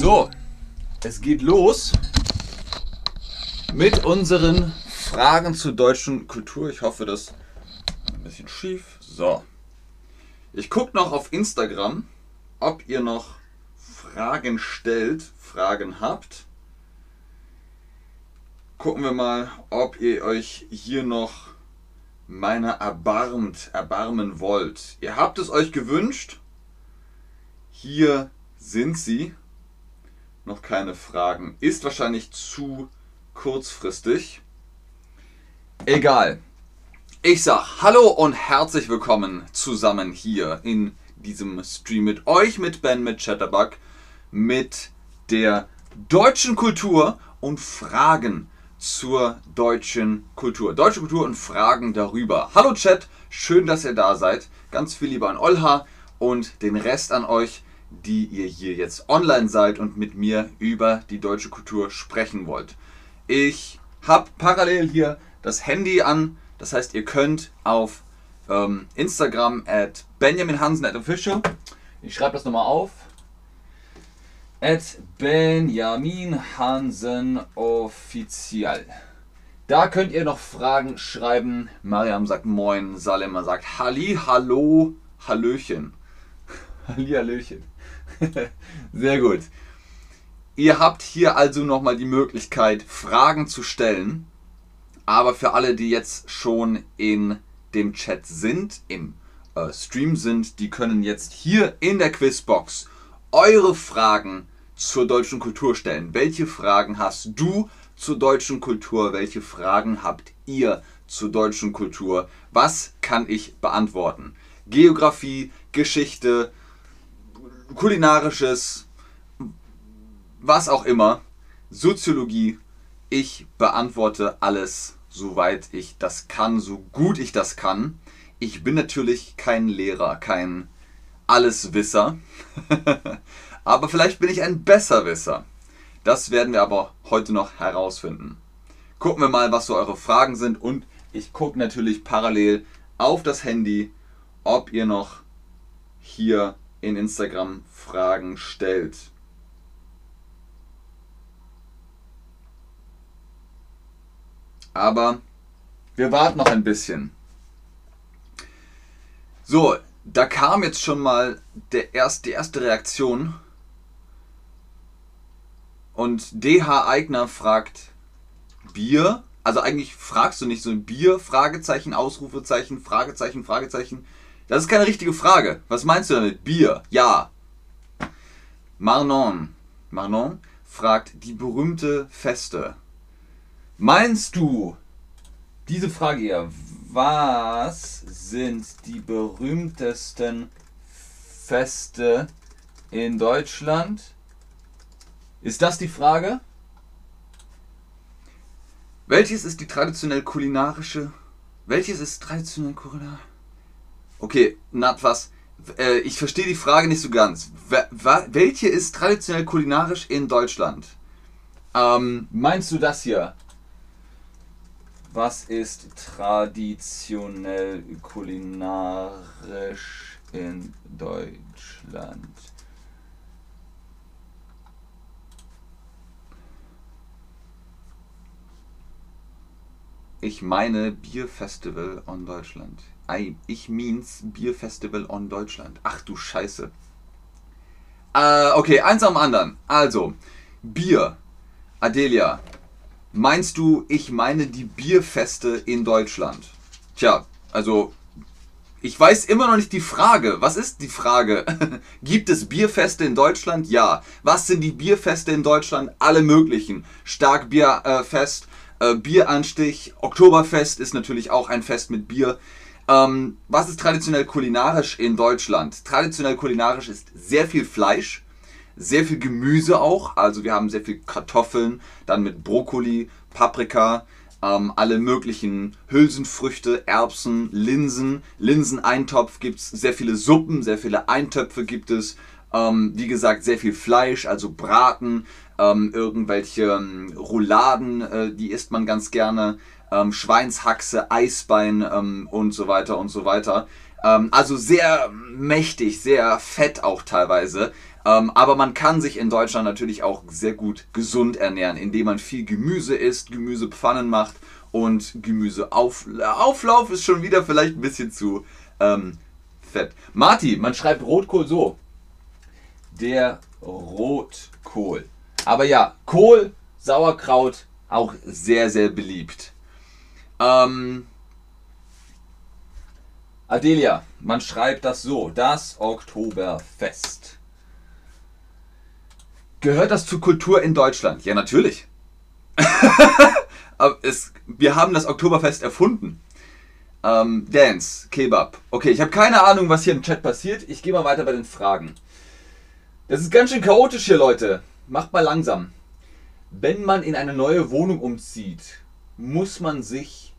So, es geht los mit unseren Fragen zur deutschen Kultur. Ich hoffe, das ist ein bisschen schief. So. Ich gucke noch auf Instagram, ob ihr noch Fragen stellt, Fragen habt. Gucken wir mal, ob ihr euch hier noch meiner erbarmt, erbarmen wollt. Ihr habt es euch gewünscht. Hier sind sie. Noch keine Fragen. Ist wahrscheinlich zu kurzfristig. Egal. Ich sag Hallo und herzlich willkommen zusammen hier in diesem Stream mit euch, mit Ben, mit Chatterbug, mit der deutschen Kultur und Fragen zur deutschen Kultur. Deutsche Kultur und Fragen darüber. Hallo Chat, schön, dass ihr da seid. Ganz viel Liebe an Olha und den Rest an euch, die ihr hier jetzt online seid und mit mir über die deutsche Kultur sprechen wollt. Ich habe parallel hier das Handy an, das heißt, ihr könnt auf ähm, Instagram at Benjamin Hansen at official, ich schreibe das nochmal auf, at Benjamin Hansen offiziell. Da könnt ihr noch Fragen schreiben. Mariam sagt Moin, Salema sagt Halli, Hallo, Hallöchen. Halli, Hallöchen. Sehr gut. Ihr habt hier also nochmal die Möglichkeit, Fragen zu stellen. Aber für alle, die jetzt schon in dem Chat sind, im äh, Stream sind, die können jetzt hier in der Quizbox eure Fragen zur deutschen Kultur stellen. Welche Fragen hast du zur deutschen Kultur? Welche Fragen habt ihr zur deutschen Kultur? Was kann ich beantworten? Geografie, Geschichte, kulinarisches, was auch immer, Soziologie. Ich beantworte alles, soweit ich das kann, so gut ich das kann. Ich bin natürlich kein Lehrer, kein Alleswisser. Aber vielleicht bin ich ein Besserwisser. Das werden wir aber heute noch herausfinden. Gucken wir mal, was so eure Fragen sind und ich gucke natürlich parallel auf das Handy, ob ihr noch hier in Instagram Fragen stellt. Aber wir warten noch ein bisschen. So, da kam jetzt schon mal der erst, die erste Reaktion und DH Eigner fragt Bier. Also eigentlich fragst du nicht so ein Bier, Fragezeichen, Ausrufezeichen, Fragezeichen, Fragezeichen. Das ist keine richtige Frage. Was meinst du damit? Bier? Ja. Marnon. Marnon fragt die berühmte Feste. Meinst du diese Frage hier? Was sind die berühmtesten Feste in Deutschland? Ist das die Frage? Welches ist die traditionell kulinarische? Welches ist traditionell kulinarisch? Okay, na was? Äh, ich verstehe die Frage nicht so ganz. Welche ist traditionell kulinarisch in Deutschland? Ähm, meinst du das hier? Was ist traditionell kulinarisch in Deutschland? Ich meine Bierfestival on Deutschland. Ich means Bierfestival on Deutschland. Ach du Scheiße. Äh, okay, eins am anderen. Also, Bier. Adelia, meinst du, ich meine die Bierfeste in Deutschland? Tja, also, ich weiß immer noch nicht die Frage. Was ist die Frage? Gibt es Bierfeste in Deutschland? Ja. Was sind die Bierfeste in Deutschland? Alle möglichen. Starkbierfest, äh, Bieranstich, Oktoberfest ist natürlich auch ein Fest mit Bier. Ähm, was ist traditionell kulinarisch in Deutschland? Traditionell kulinarisch ist sehr viel Fleisch, sehr viel Gemüse auch. Also wir haben sehr viel Kartoffeln, dann mit Brokkoli, Paprika, ähm, alle möglichen Hülsenfrüchte, Erbsen, Linsen. Linseneintopf gibt es, sehr viele Suppen, sehr viele Eintöpfe gibt es. Ähm, wie gesagt, sehr viel Fleisch, also Braten, ähm, irgendwelche ähm, Rouladen, äh, die isst man ganz gerne. ähm, Schweinshaxe, Eisbein ähm, und so weiter und so weiter. Ähm, also sehr mächtig, sehr fett auch teilweise. Aber man kann sich in Deutschland natürlich auch sehr gut gesund ernähren, indem man viel Gemüse isst, Gemüsepfannen macht und Gemüseauflauf ist schon wieder vielleicht ein bisschen zu ähm, fett. Marti, man schreibt Rotkohl so. Der Rotkohl. Aber ja, Kohl, Sauerkraut, auch sehr, sehr beliebt. Ähm, Adelia, man schreibt das so. Das Oktoberfest. Gehört das zur Kultur in Deutschland? Ja, natürlich. Es, wir haben das Oktoberfest erfunden. Ähm, Dance, Kebab. Okay, ich habe keine Ahnung, was hier im Chat passiert. Ich gehe mal weiter bei den Fragen. Das ist ganz schön chaotisch hier, Leute. Macht mal langsam. Wenn man in eine neue Wohnung umzieht, muss man sich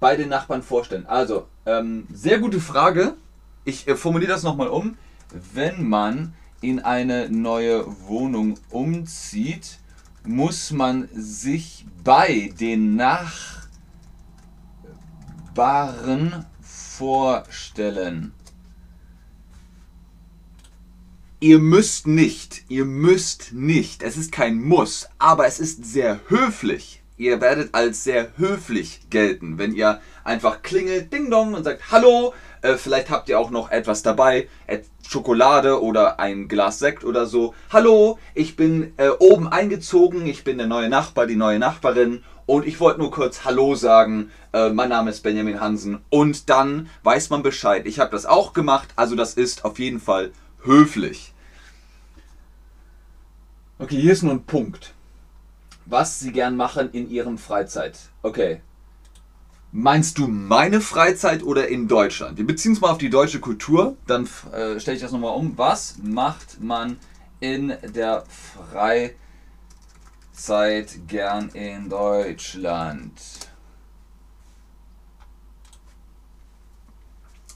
bei den Nachbarn vorstellen. Also, ähm, sehr gute Frage. Ich äh, formuliere das nochmal um. Wenn man in eine neue Wohnung umzieht, muss man sich bei den Nachbarn vorstellen. Ihr müsst nicht, ihr müsst nicht, es ist kein Muss, aber es ist sehr höflich. Ihr werdet als sehr höflich gelten, wenn ihr einfach klingelt, ding dong und sagt Hallo, äh, vielleicht habt ihr auch noch etwas dabei, Schokolade oder ein Glas Sekt oder so. Hallo, ich bin äh, oben eingezogen, ich bin der neue Nachbar, die neue Nachbarin und ich wollte nur kurz Hallo sagen. Äh, mein Name ist Benjamin Hansen und dann weiß man Bescheid. Ich habe das auch gemacht, also das ist auf jeden Fall höflich. Okay, hier ist nur ein Punkt. Was Sie gern machen in Ihrem Freizeit. Okay. Meinst du meine Freizeit oder in Deutschland? Wir beziehen es mal auf die deutsche Kultur. Dann äh, stelle ich das nochmal um. Was macht man in der Freizeit gern in Deutschland?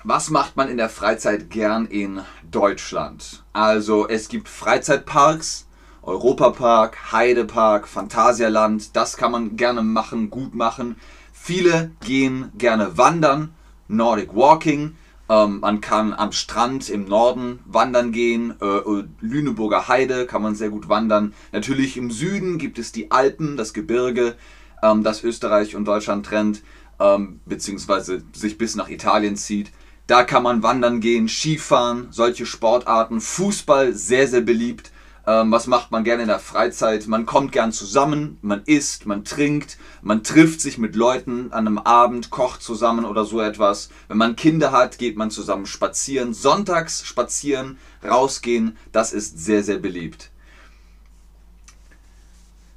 Was macht man in der Freizeit gern in Deutschland? Also es gibt Freizeitparks, Europapark, Heidepark, Phantasialand. Das kann man gerne machen, gut machen. Viele gehen gerne wandern, Nordic Walking. Ähm, man kann am Strand im Norden wandern gehen. Äh, äh, Lüneburger Heide kann man sehr gut wandern. Natürlich im Süden gibt es die Alpen, das Gebirge, ähm, das Österreich und Deutschland trennt, ähm, beziehungsweise sich bis nach Italien zieht. Da kann man wandern gehen, Skifahren, solche Sportarten. Fußball sehr, sehr beliebt. Ähm, was macht man gerne in der Freizeit? Man kommt gern zusammen, man isst, man trinkt, man trifft sich mit Leuten an einem Abend, kocht zusammen oder so etwas. Wenn man Kinder hat, geht man zusammen spazieren. Sonntags spazieren, rausgehen, das ist sehr, sehr beliebt.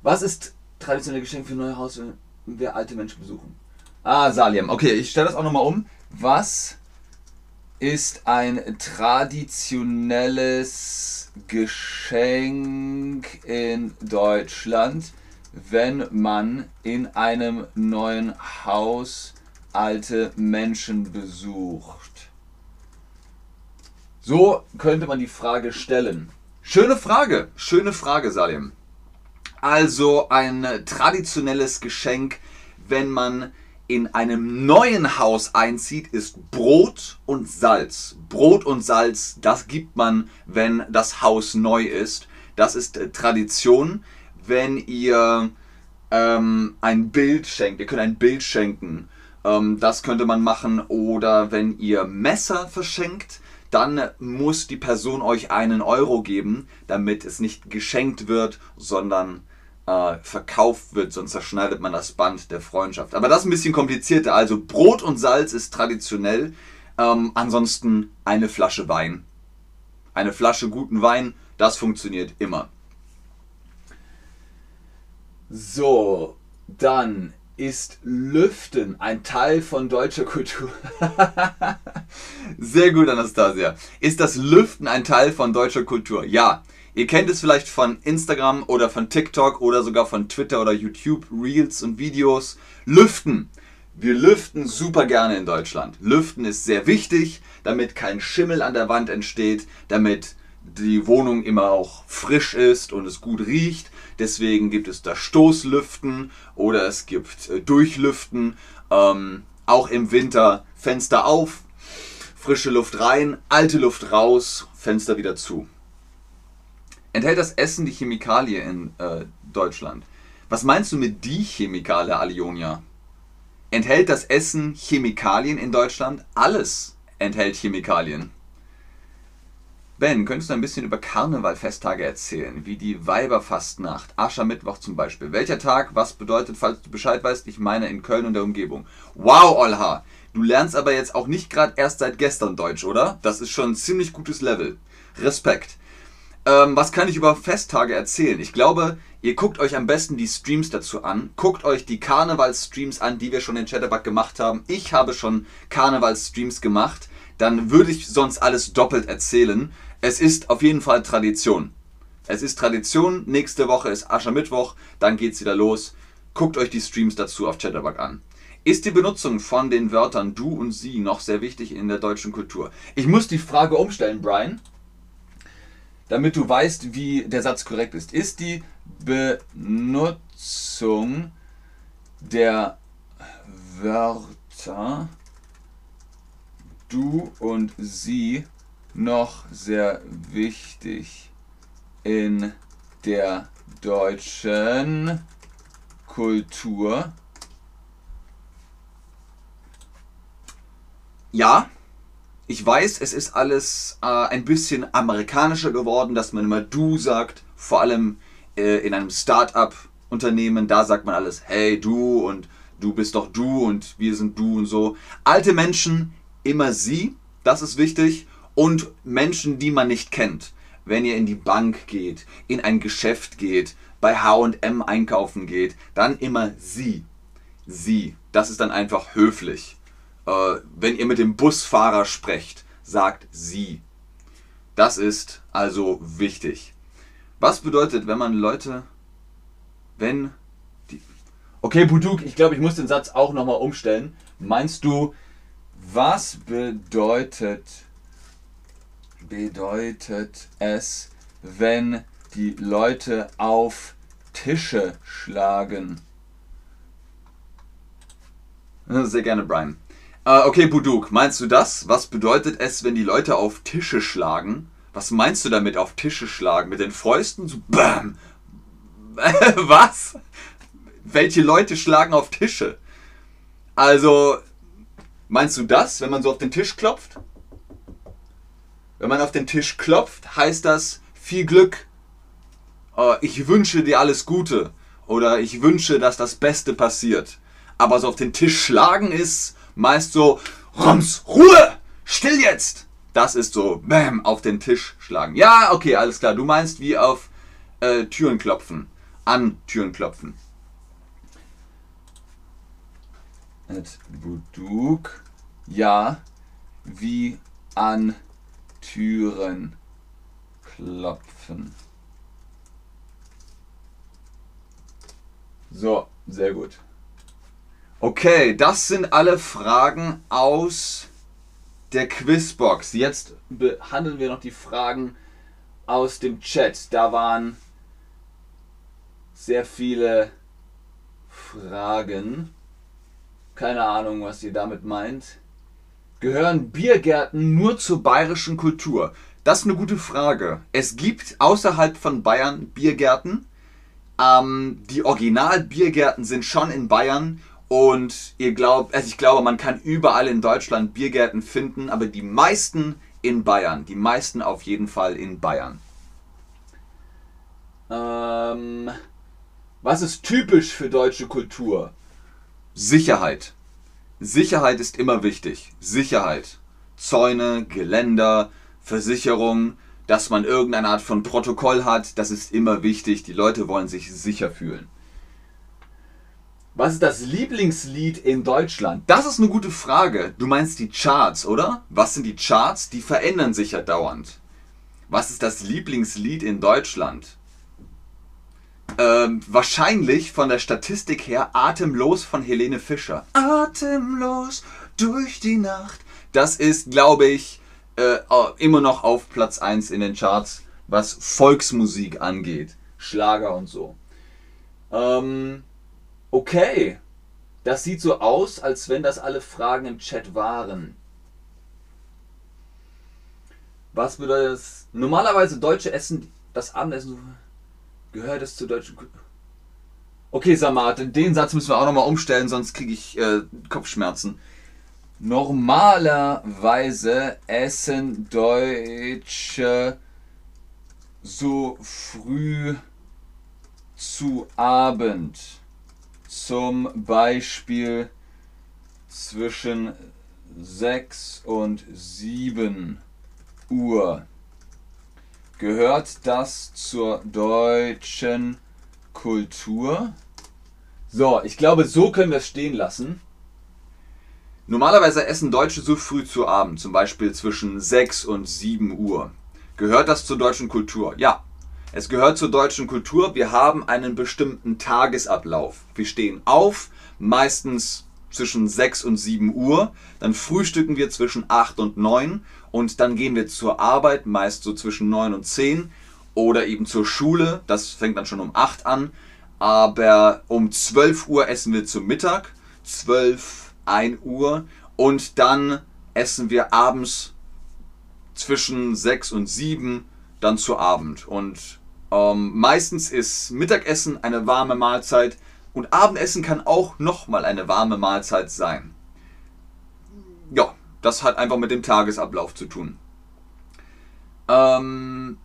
Was ist traditionell Geschenk für neue Haus, wenn wir alte Menschen besuchen? Ah, Saliam. Okay, ich stelle das auch nochmal um. Was ist ein traditionelles Geschenk in Deutschland, wenn man in einem neuen Haus alte Menschen besucht? So könnte man die Frage stellen. Schöne Frage, schöne Frage, Salim. Also ein traditionelles Geschenk, wenn man in einem neuen Haus einzieht, ist Brot und Salz. Brot und Salz, das gibt man, wenn das Haus neu ist. Das ist äh, Tradition. Wenn ihr ähm, ein Bild schenkt, ihr könnt ein Bild schenken, ähm, das könnte man machen. Oder wenn ihr Messer verschenkt, dann muss die Person euch einen Euro geben, damit es nicht geschenkt wird, sondern äh, verkauft wird, sonst zerschneidet man das Band der Freundschaft. Aber das ist ein bisschen komplizierter. Also Brot und Salz ist traditionell. Ähm, ansonsten eine Flasche Wein. Eine Flasche guten Wein, das funktioniert immer. So, dann ist Lüften ein Teil von deutscher Kultur? Sehr gut, Anastasia. Ist das Lüften ein Teil von deutscher Kultur? Ja. Ihr kennt es vielleicht von Instagram oder von TikTok oder sogar von Twitter oder YouTube, Reels und Videos. Lüften. Wir lüften super gerne in Deutschland. Lüften ist sehr wichtig, damit kein Schimmel an der Wand entsteht, damit die Wohnung immer auch frisch ist und es gut riecht. Deswegen gibt es da Stoßlüften oder es gibt äh, Durchlüften. Ähm, auch im Winter Fenster auf, frische Luft rein, alte Luft raus, Fenster wieder zu. Enthält das Essen die Chemikalie in äh, Deutschland? Was meinst du mit die Chemikalie, Alionia? Enthält das Essen Chemikalien in Deutschland? Alles enthält Chemikalien. Ben, könntest du ein bisschen über Karnevalfesttage erzählen, wie die Weiberfastnacht, Aschermittwoch zum Beispiel? Welcher Tag, was bedeutet, falls du Bescheid weißt? Ich meine in Köln und der Umgebung. Wow, Olha! Du lernst aber jetzt auch nicht gerade erst seit gestern Deutsch, oder? Das ist schon ein ziemlich gutes Level. Respekt. Ähm, was kann ich über Festtage erzählen? Ich glaube, ihr guckt euch am besten die Streams dazu an. Guckt euch die Karnevalsstreams an, die wir schon in Chatterbug gemacht haben. Ich habe schon Karnevalsstreams gemacht. Dann würde ich sonst alles doppelt erzählen. Es ist auf jeden Fall Tradition. Es ist Tradition. Nächste Woche ist Aschermittwoch. Dann geht's wieder los. Guckt euch die Streams dazu auf Chatterbug an. Ist die Benutzung von den Wörtern du und sie noch sehr wichtig in der deutschen Kultur? Ich muss die Frage umstellen, Brian, damit du weißt, wie der Satz korrekt ist. Ist die Benutzung der Wörter du und sie noch sehr wichtig in der deutschen Kultur? Ja, ich weiß, es ist alles äh, ein bisschen amerikanischer geworden, dass man immer du sagt, vor allem äh, in einem Start-up-Unternehmen, da sagt man alles, hey du und du bist doch du und wir sind du und so. Alte Menschen immer sie, das ist wichtig, und Menschen, die man nicht kennt. Wenn ihr in die Bank geht, in ein Geschäft geht, bei HM einkaufen geht, dann immer sie. Sie. Das ist dann einfach höflich. Äh, wenn ihr mit dem Busfahrer sprecht, sagt sie. Das ist also wichtig. Was bedeutet, wenn man Leute, wenn die. Okay, Buduk, ich glaube, ich muss den Satz auch nochmal umstellen. Meinst du, was bedeutet, bedeutet es, wenn die Leute auf Tische schlagen? Sehr gerne, Brian. Äh, okay, Buduk, meinst du das? Was bedeutet es, wenn die Leute auf Tische schlagen? Was meinst du damit, auf Tische schlagen? Mit den Fäusten? So BAM! Was? Welche Leute schlagen auf Tische? Also, meinst du das, wenn man so auf den Tisch klopft? Wenn man auf den Tisch klopft, heißt das viel Glück. Äh, ich wünsche dir alles Gute. Oder ich wünsche, dass das Beste passiert. Aber so auf den Tisch schlagen ist meist so, Rums, Ruhe, still jetzt. Das ist so, bam, auf den Tisch schlagen. Ja, okay, alles klar. Du meinst wie auf äh, Türen klopfen. An Türen klopfen. Et Buduk. Ja, wie an Türen klopfen. So, sehr gut. Okay, das sind alle Fragen aus der Quizbox. Jetzt behandeln wir noch die Fragen aus dem Chat. Da waren sehr viele Fragen. Keine Ahnung, was ihr damit meint. Gehören Biergärten nur zur bayerischen Kultur? Das ist eine gute Frage. Es gibt außerhalb von Bayern Biergärten. Ähm, die Original-Biergärten sind schon in Bayern und ihr glaubt, also ich glaube, man kann überall in Deutschland Biergärten finden, aber die meisten in Bayern. Die meisten auf jeden Fall in Bayern. Ähm, was ist typisch für deutsche Kultur? Sicherheit. Sicherheit ist immer wichtig. Sicherheit. Zäune, Geländer, Versicherung, dass man irgendeine Art von Protokoll hat, das ist immer wichtig. Die Leute wollen sich sicher fühlen. Was ist das Lieblingslied in Deutschland? Das ist eine gute Frage. Du meinst die Charts, oder? Was sind die Charts? Die verändern sich ja dauernd. Was ist das Lieblingslied in Deutschland? Ähm, wahrscheinlich von der Statistik her Atemlos von Helene Fischer. Atemlos durch die Nacht. Das ist, glaube ich, äh, immer noch auf Platz 1 in den Charts, was Volksmusik angeht. Schlager und so. Ähm, okay. Das sieht so aus, als wenn das alle Fragen im Chat waren. Was bedeutet das? Normalerweise Deutsche essen das Abendessen. Gehört es zur deutschen? Okay, Samat, den Satz müssen wir auch nochmal umstellen, sonst kriege ich äh, Kopfschmerzen. Normalerweise essen Deutsche so früh zu Abend. Zum Beispiel zwischen 6 und 7 Uhr. Gehört das zur deutschen Kultur? So, ich glaube, so können wir es stehen lassen. Normalerweise essen Deutsche so früh zu Abend, zum Beispiel zwischen 6 und 7 Uhr. Gehört das zur deutschen Kultur? Ja, es gehört zur deutschen Kultur. Wir haben einen bestimmten Tagesablauf. Wir stehen auf, meistens zwischen 6 und 7 Uhr. Dann frühstücken wir zwischen 8 und 9 und dann gehen wir zur Arbeit, meist so zwischen 9 und 10 oder eben zur Schule. Das fängt dann schon um 8 an. Aber um 12 Uhr essen wir zum Mittag. 12 1 Uhr und dann essen wir abends zwischen 6 und 7 dann zu Abend. Und ähm, meistens ist Mittagessen eine warme Mahlzeit und Abendessen kann auch nochmal eine warme Mahlzeit sein. Ja, das hat einfach mit dem Tagesablauf zu tun. Ähm,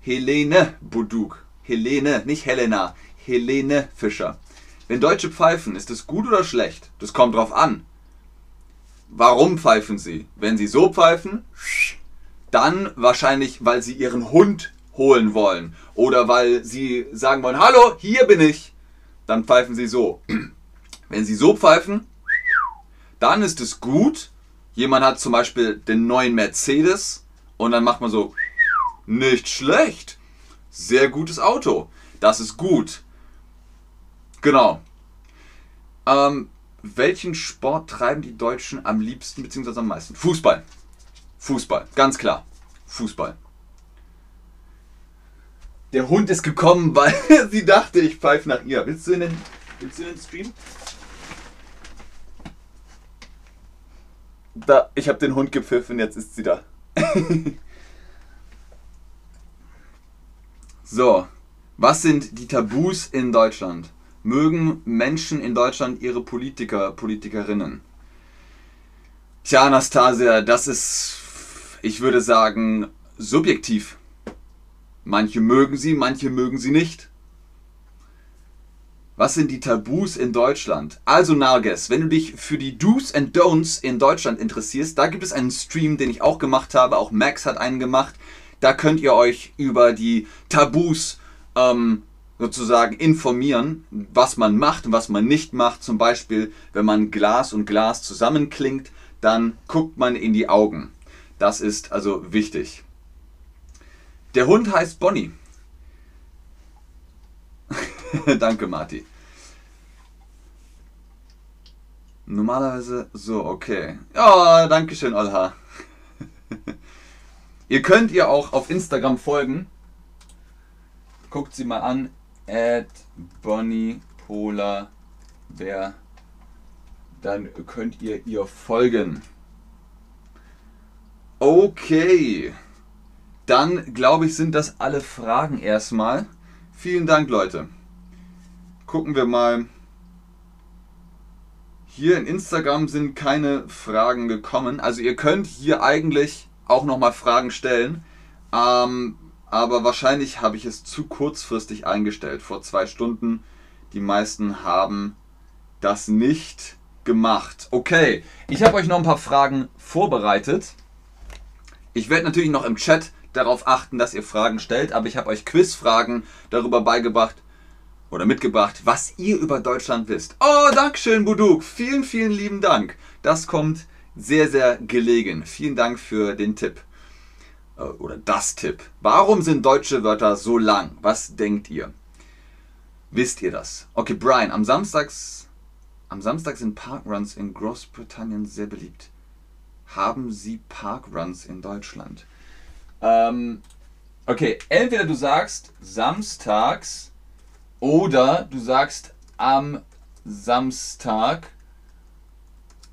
Helene Buduk. Helene, nicht Helena. Helene Fischer. Wenn Deutsche pfeifen, ist es gut oder schlecht? Das kommt drauf an. Warum pfeifen sie? Wenn sie so pfeifen, dann wahrscheinlich, weil sie ihren Hund holen wollen. Oder weil sie sagen wollen, hallo, hier bin ich. Dann pfeifen sie so. Wenn sie so pfeifen, dann ist es gut. Jemand hat zum Beispiel den neuen Mercedes und dann macht man so, nicht schlecht. Sehr gutes Auto. Das ist gut. Genau. Ähm, welchen Sport treiben die Deutschen am liebsten bzw. am meisten? Fußball. Fußball, ganz klar. Fußball. Der Hund ist gekommen, weil sie dachte, ich pfeife nach ihr. Willst du in den, willst du in den Stream? Da, ich habe den Hund gepfiffen, jetzt ist sie da. so, was sind die Tabus in Deutschland? mögen Menschen in Deutschland ihre Politiker, Politikerinnen? Tja, Anastasia, das ist, ich würde sagen, subjektiv. Manche mögen sie, manche mögen sie nicht. Was sind die Tabus in Deutschland? Also Narges, wenn du dich für die Do's and Don'ts in Deutschland interessierst, da gibt es einen Stream, den ich auch gemacht habe. Auch Max hat einen gemacht. Da könnt ihr euch über die Tabus ähm, sozusagen informieren, was man macht und was man nicht macht. Zum Beispiel, wenn man Glas und Glas zusammenklingt, dann guckt man in die Augen. Das ist also wichtig. Der Hund heißt Bonnie. Danke, Marti. Normalerweise so, okay. Ja, oh, danke schön, Olha. ihr könnt ihr auch auf Instagram folgen. Guckt sie mal an at Bonnie Polar Bär. Dann könnt ihr ihr folgen. Okay. Dann glaube ich, sind das alle Fragen erstmal. Vielen Dank, Leute. Gucken wir mal. Hier in Instagram sind keine Fragen gekommen. Also ihr könnt hier eigentlich auch nochmal Fragen stellen. Ähm, aber wahrscheinlich habe ich es zu kurzfristig eingestellt, vor zwei Stunden. Die meisten haben das nicht gemacht. Okay, ich habe euch noch ein paar Fragen vorbereitet. Ich werde natürlich noch im Chat darauf achten, dass ihr Fragen stellt, aber ich habe euch Quizfragen darüber beigebracht oder mitgebracht, was ihr über Deutschland wisst. Oh, Dankeschön, Buduk. Vielen, vielen lieben Dank. Das kommt sehr, sehr gelegen. Vielen Dank für den Tipp. Äh, oder das Tipp. Warum sind deutsche Wörter so lang? Was denkt ihr? Wisst ihr das? Okay, Brian, am Samstags, am Samstag sind Parkruns in Großbritannien sehr beliebt. haben Sie Parkruns in Deutschland? Ähm, okay, entweder du sagst samstags oder du sagst am Samstag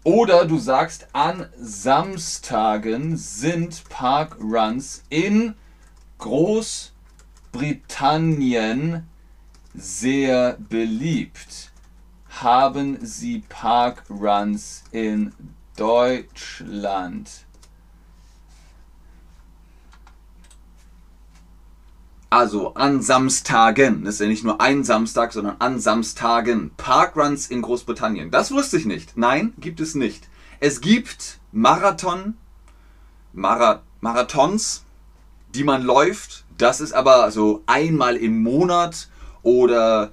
oder du sagst an Samstagen sind Parkruns in Großbritannien sehr beliebt. Haben Sie Parkruns in Deutschland? Also an Samstagen, das ist ja nicht nur ein Samstag, sondern an Samstagen. Parkruns in Großbritannien. Das wusste ich nicht. Nein, gibt es nicht. Es gibt Marathon, Mara Marathons, die man läuft. Das ist aber so einmal im Monat oder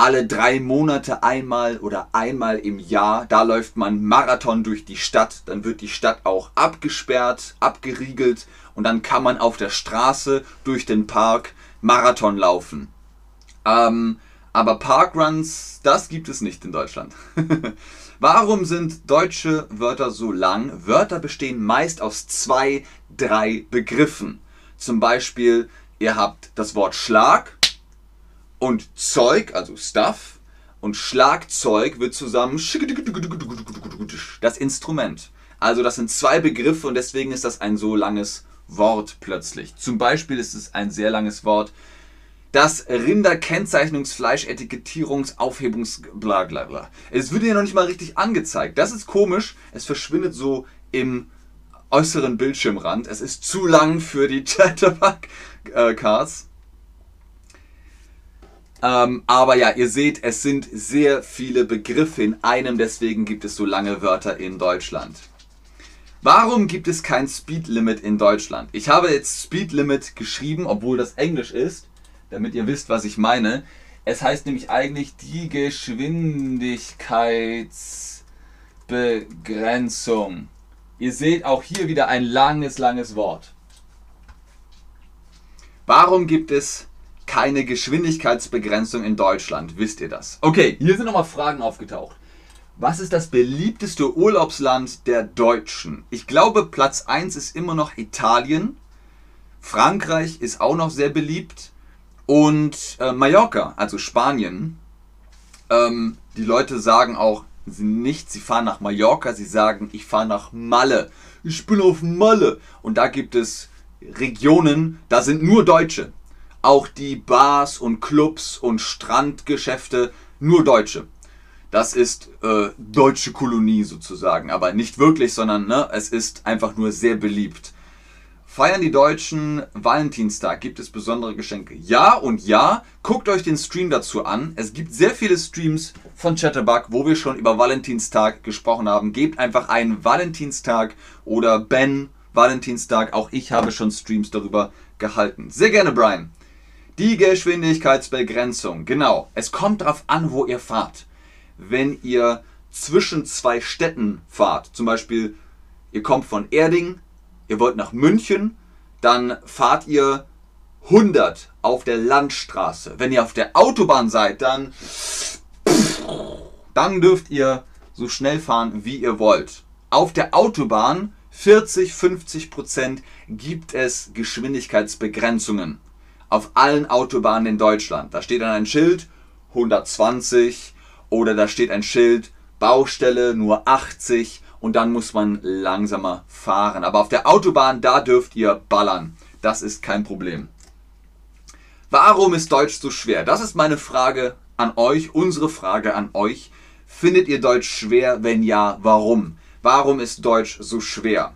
alle drei Monate einmal oder einmal im Jahr. Da läuft man Marathon durch die Stadt. Dann wird die Stadt auch abgesperrt, abgeriegelt und dann kann man auf der Straße durch den Park Marathon laufen. Ähm, aber Parkruns, das gibt es nicht in Deutschland. Warum sind deutsche Wörter so lang? Wörter bestehen meist aus zwei, drei Begriffen. Zum Beispiel, ihr habt das Wort Schlag und Zeug, also Stuff, und Schlagzeug wird zusammen das Instrument. Also das sind zwei Begriffe und deswegen ist das ein so langes Wort plötzlich. Zum Beispiel ist es ein sehr langes Wort. Das Rinderkennzeichnungsfleisch-Etikettierungs-Aufhebungs... bla bla bla. Es wird hier noch nicht mal richtig angezeigt. Das ist komisch. Es verschwindet so im äußeren Bildschirmrand. Es ist zu lang für die Chatterbug-Cards. Ähm, aber ja, ihr seht, es sind sehr viele Begriffe in einem, deswegen gibt es so lange Wörter in Deutschland. Warum gibt es kein Speed Limit in Deutschland? Ich habe jetzt Speed Limit geschrieben, obwohl das Englisch ist, damit ihr wisst, was ich meine. Es heißt nämlich eigentlich die Geschwindigkeitsbegrenzung. Ihr seht auch hier wieder ein langes, langes Wort. Warum gibt es keine Geschwindigkeitsbegrenzung in Deutschland. Wisst ihr das? Okay, hier sind nochmal Fragen aufgetaucht. Was ist das beliebteste Urlaubsland der Deutschen? Ich glaube, Platz 1 ist immer noch Italien. Frankreich ist auch noch sehr beliebt. Und äh, Mallorca, also Spanien. Ähm, die Leute sagen auch nicht, sie fahren nach Mallorca, sie sagen, ich fahre nach Malle. Ich bin auf Malle. Und da gibt es Regionen, da sind nur Deutsche auch die Bars und Clubs und Strandgeschäfte nur Deutsche. Das ist äh, deutsche Kolonie sozusagen, aber nicht wirklich, sondern ne, es ist einfach nur sehr beliebt. Feiern die Deutschen Valentinstag? Gibt es besondere Geschenke? Ja und ja. Guckt euch den Stream dazu an. Es gibt sehr viele Streams von Chatterbug, wo wir schon über Valentinstag gesprochen haben. Gebt einfach einen Valentinstag oder Ben Valentinstag. Auch ich habe schon Streams darüber gehalten. Sehr gerne, Brian. Die Geschwindigkeitsbegrenzung, genau. Es kommt darauf an, wo ihr fahrt. Wenn ihr zwischen zwei Städten fahrt, zum Beispiel ihr kommt von Erding, ihr wollt nach München, dann fahrt ihr 100 auf der Landstraße. Wenn ihr auf der Autobahn seid, dann, dann dürft ihr so schnell fahren, wie ihr wollt. Auf der Autobahn 40, 50 Prozent gibt es Geschwindigkeitsbegrenzungen auf allen Autobahnen in Deutschland. Da steht dann ein Schild 120 oder da steht ein Schild Baustelle nur 80 und dann muss man langsamer fahren. Aber auf der Autobahn, da dürft ihr ballern. Das ist kein Problem. Warum ist Deutsch so schwer? Das ist meine Frage an euch, unsere Frage an euch. Findet ihr Deutsch schwer? Wenn ja, warum? Warum ist Deutsch so schwer?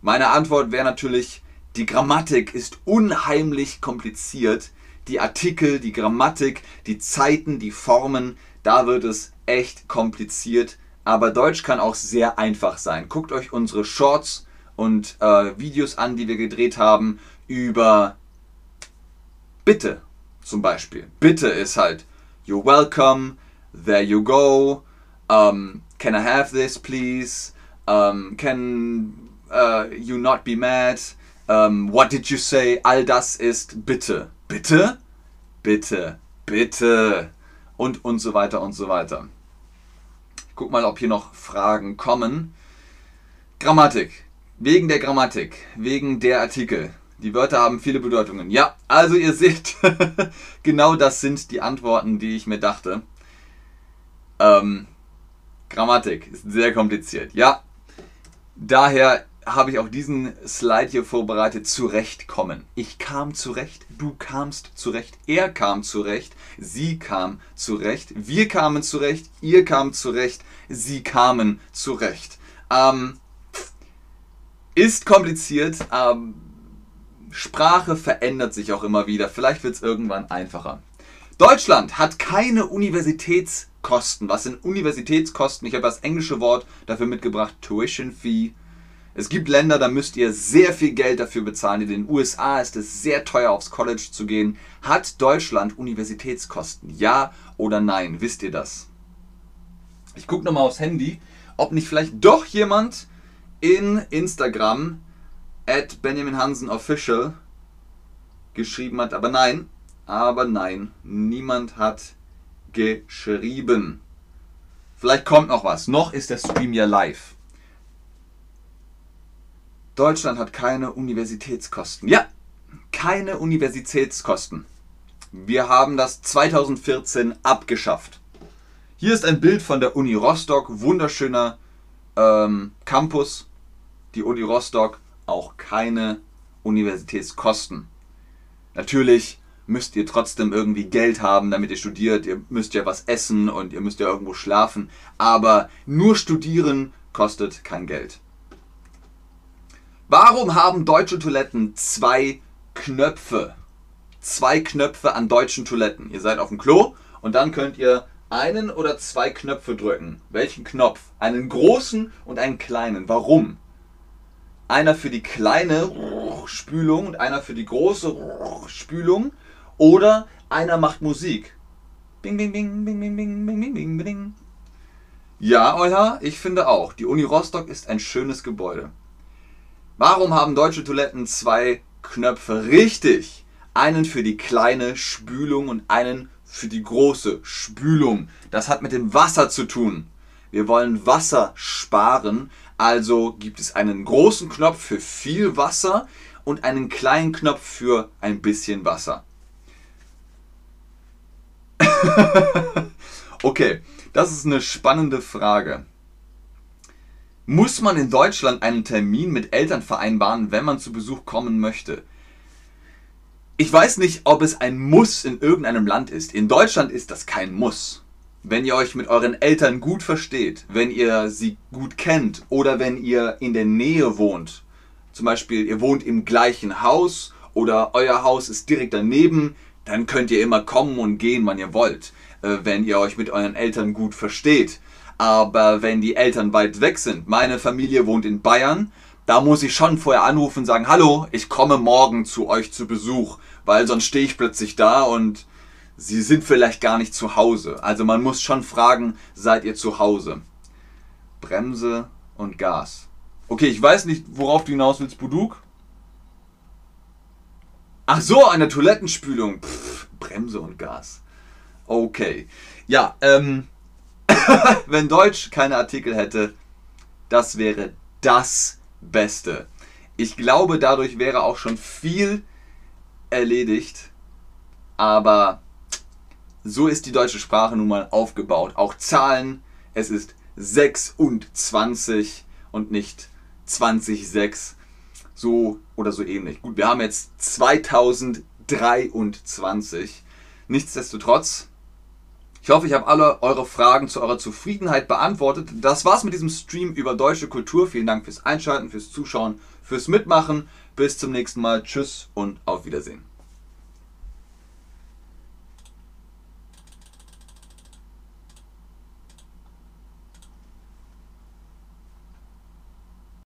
Meine Antwort wäre natürlich, die Grammatik ist unheimlich kompliziert. Die Artikel, die Grammatik, die Zeiten, die Formen, da wird es echt kompliziert. Aber Deutsch kann auch sehr einfach sein. Guckt euch unsere Shorts und äh, Videos an, die wir gedreht haben über Bitte zum Beispiel. Bitte ist halt You're welcome, there you go, um, can I have this please, um, can uh, you not be mad, ähm, what did you say? All das ist bitte. Bitte? Bitte. Bitte. Und, und so weiter und so weiter. Ich guck mal, ob hier noch Fragen kommen. Grammatik. Wegen der Grammatik. Wegen der Artikel. Die Wörter haben viele Bedeutungen. Ja, also ihr seht, genau das sind die Antworten, die ich mir dachte. Ähm, Grammatik ist sehr kompliziert. Ja, daher habe ich auch diesen Slide hier vorbereitet. Zurechtkommen. Ich kam zurecht, du kamst zurecht, er kam zurecht, sie kam zurecht, wir kamen zurecht, ihr kam zurecht, sie kamen zurecht. Ähm, ist kompliziert. Ähm, Sprache verändert sich auch immer wieder. Vielleicht wird es irgendwann einfacher. Deutschland hat keine Universitätskosten. Was sind Universitätskosten? Ich habe das englische Wort dafür mitgebracht, Tuition Fee. Es gibt Länder, da müsst ihr sehr viel Geld dafür bezahlen. In den USA ist es sehr teuer, aufs College zu gehen. Hat Deutschland Universitätskosten? Ja oder nein? Wisst ihr das? Ich gucke nochmal aufs Handy, ob nicht vielleicht doch jemand in Instagram at Benjamin Hansen Official geschrieben hat. Aber nein, aber nein, niemand hat geschrieben. Vielleicht kommt noch was. Noch ist der Stream ja live. Deutschland hat keine Universitätskosten. Ja, keine Universitätskosten. Wir haben das 2014 abgeschafft. Hier ist ein Bild von der Uni Rostock, wunderschöner ähm, Campus. Die Uni Rostock auch keine Universitätskosten. Natürlich müsst ihr trotzdem irgendwie Geld haben, damit ihr studiert. Ihr müsst ja was essen und ihr müsst ja irgendwo schlafen. Aber nur studieren kostet kein Geld. Warum haben deutsche Toiletten zwei Knöpfe? Zwei Knöpfe an deutschen Toiletten. Ihr seid auf dem Klo und dann könnt ihr einen oder zwei Knöpfe drücken. Welchen Knopf? Einen großen und einen kleinen. Warum? Einer für die kleine Spülung und einer für die große Spülung. Oder einer macht Musik. Bing, bing, bing, bing, bing, bing, bing, bing, bing, bing. Ja, euer, ich finde auch. Die Uni Rostock ist ein schönes Gebäude. Warum haben deutsche Toiletten zwei Knöpfe? Richtig! Einen für die kleine Spülung und einen für die große Spülung. Das hat mit dem Wasser zu tun. Wir wollen Wasser sparen, also gibt es einen großen Knopf für viel Wasser und einen kleinen Knopf für ein bisschen Wasser. okay, das ist eine spannende Frage. Muss man in Deutschland einen Termin mit Eltern vereinbaren, wenn man zu Besuch kommen möchte? Ich weiß nicht, ob es ein Muss in irgendeinem Land ist. In Deutschland ist das kein Muss. Wenn ihr euch mit euren Eltern gut versteht, wenn ihr sie gut kennt oder wenn ihr in der Nähe wohnt, zum Beispiel ihr wohnt im gleichen Haus oder euer Haus ist direkt daneben, dann könnt ihr immer kommen und gehen, wann ihr wollt, äh, wenn ihr euch mit euren Eltern gut versteht. Aber wenn die Eltern weit weg sind, meine Familie wohnt in Bayern, da muss ich schon vorher anrufen und sagen, hallo, ich komme morgen zu euch zu Besuch, weil sonst stehe ich plötzlich da und sie sind vielleicht gar nicht zu Hause. Also man muss schon fragen, seid ihr zu Hause? Bremse und Gas. Okay, ich weiß nicht, worauf du hinaus willst, Buduk. Ach so, eine Toilettenspülung. Pff, Bremse und Gas. Okay. Ja, ähm, wenn Deutsch keine Artikel hätte, das wäre das Beste. Ich glaube, dadurch wäre auch schon viel erledigt. Aber so ist die deutsche Sprache nun mal aufgebaut. Auch Zahlen, es ist 26 und nicht 2006. So oder so ähnlich. Gut, wir haben jetzt 2023. Nichtsdestotrotz ich hoffe, ich habe alle eure Fragen zu eurer Zufriedenheit beantwortet. Das war's mit diesem Stream über deutsche Kultur. Vielen Dank fürs Einschalten, fürs Zuschauen, fürs Mitmachen. Bis zum nächsten Mal. Tschüss und auf Wiedersehen.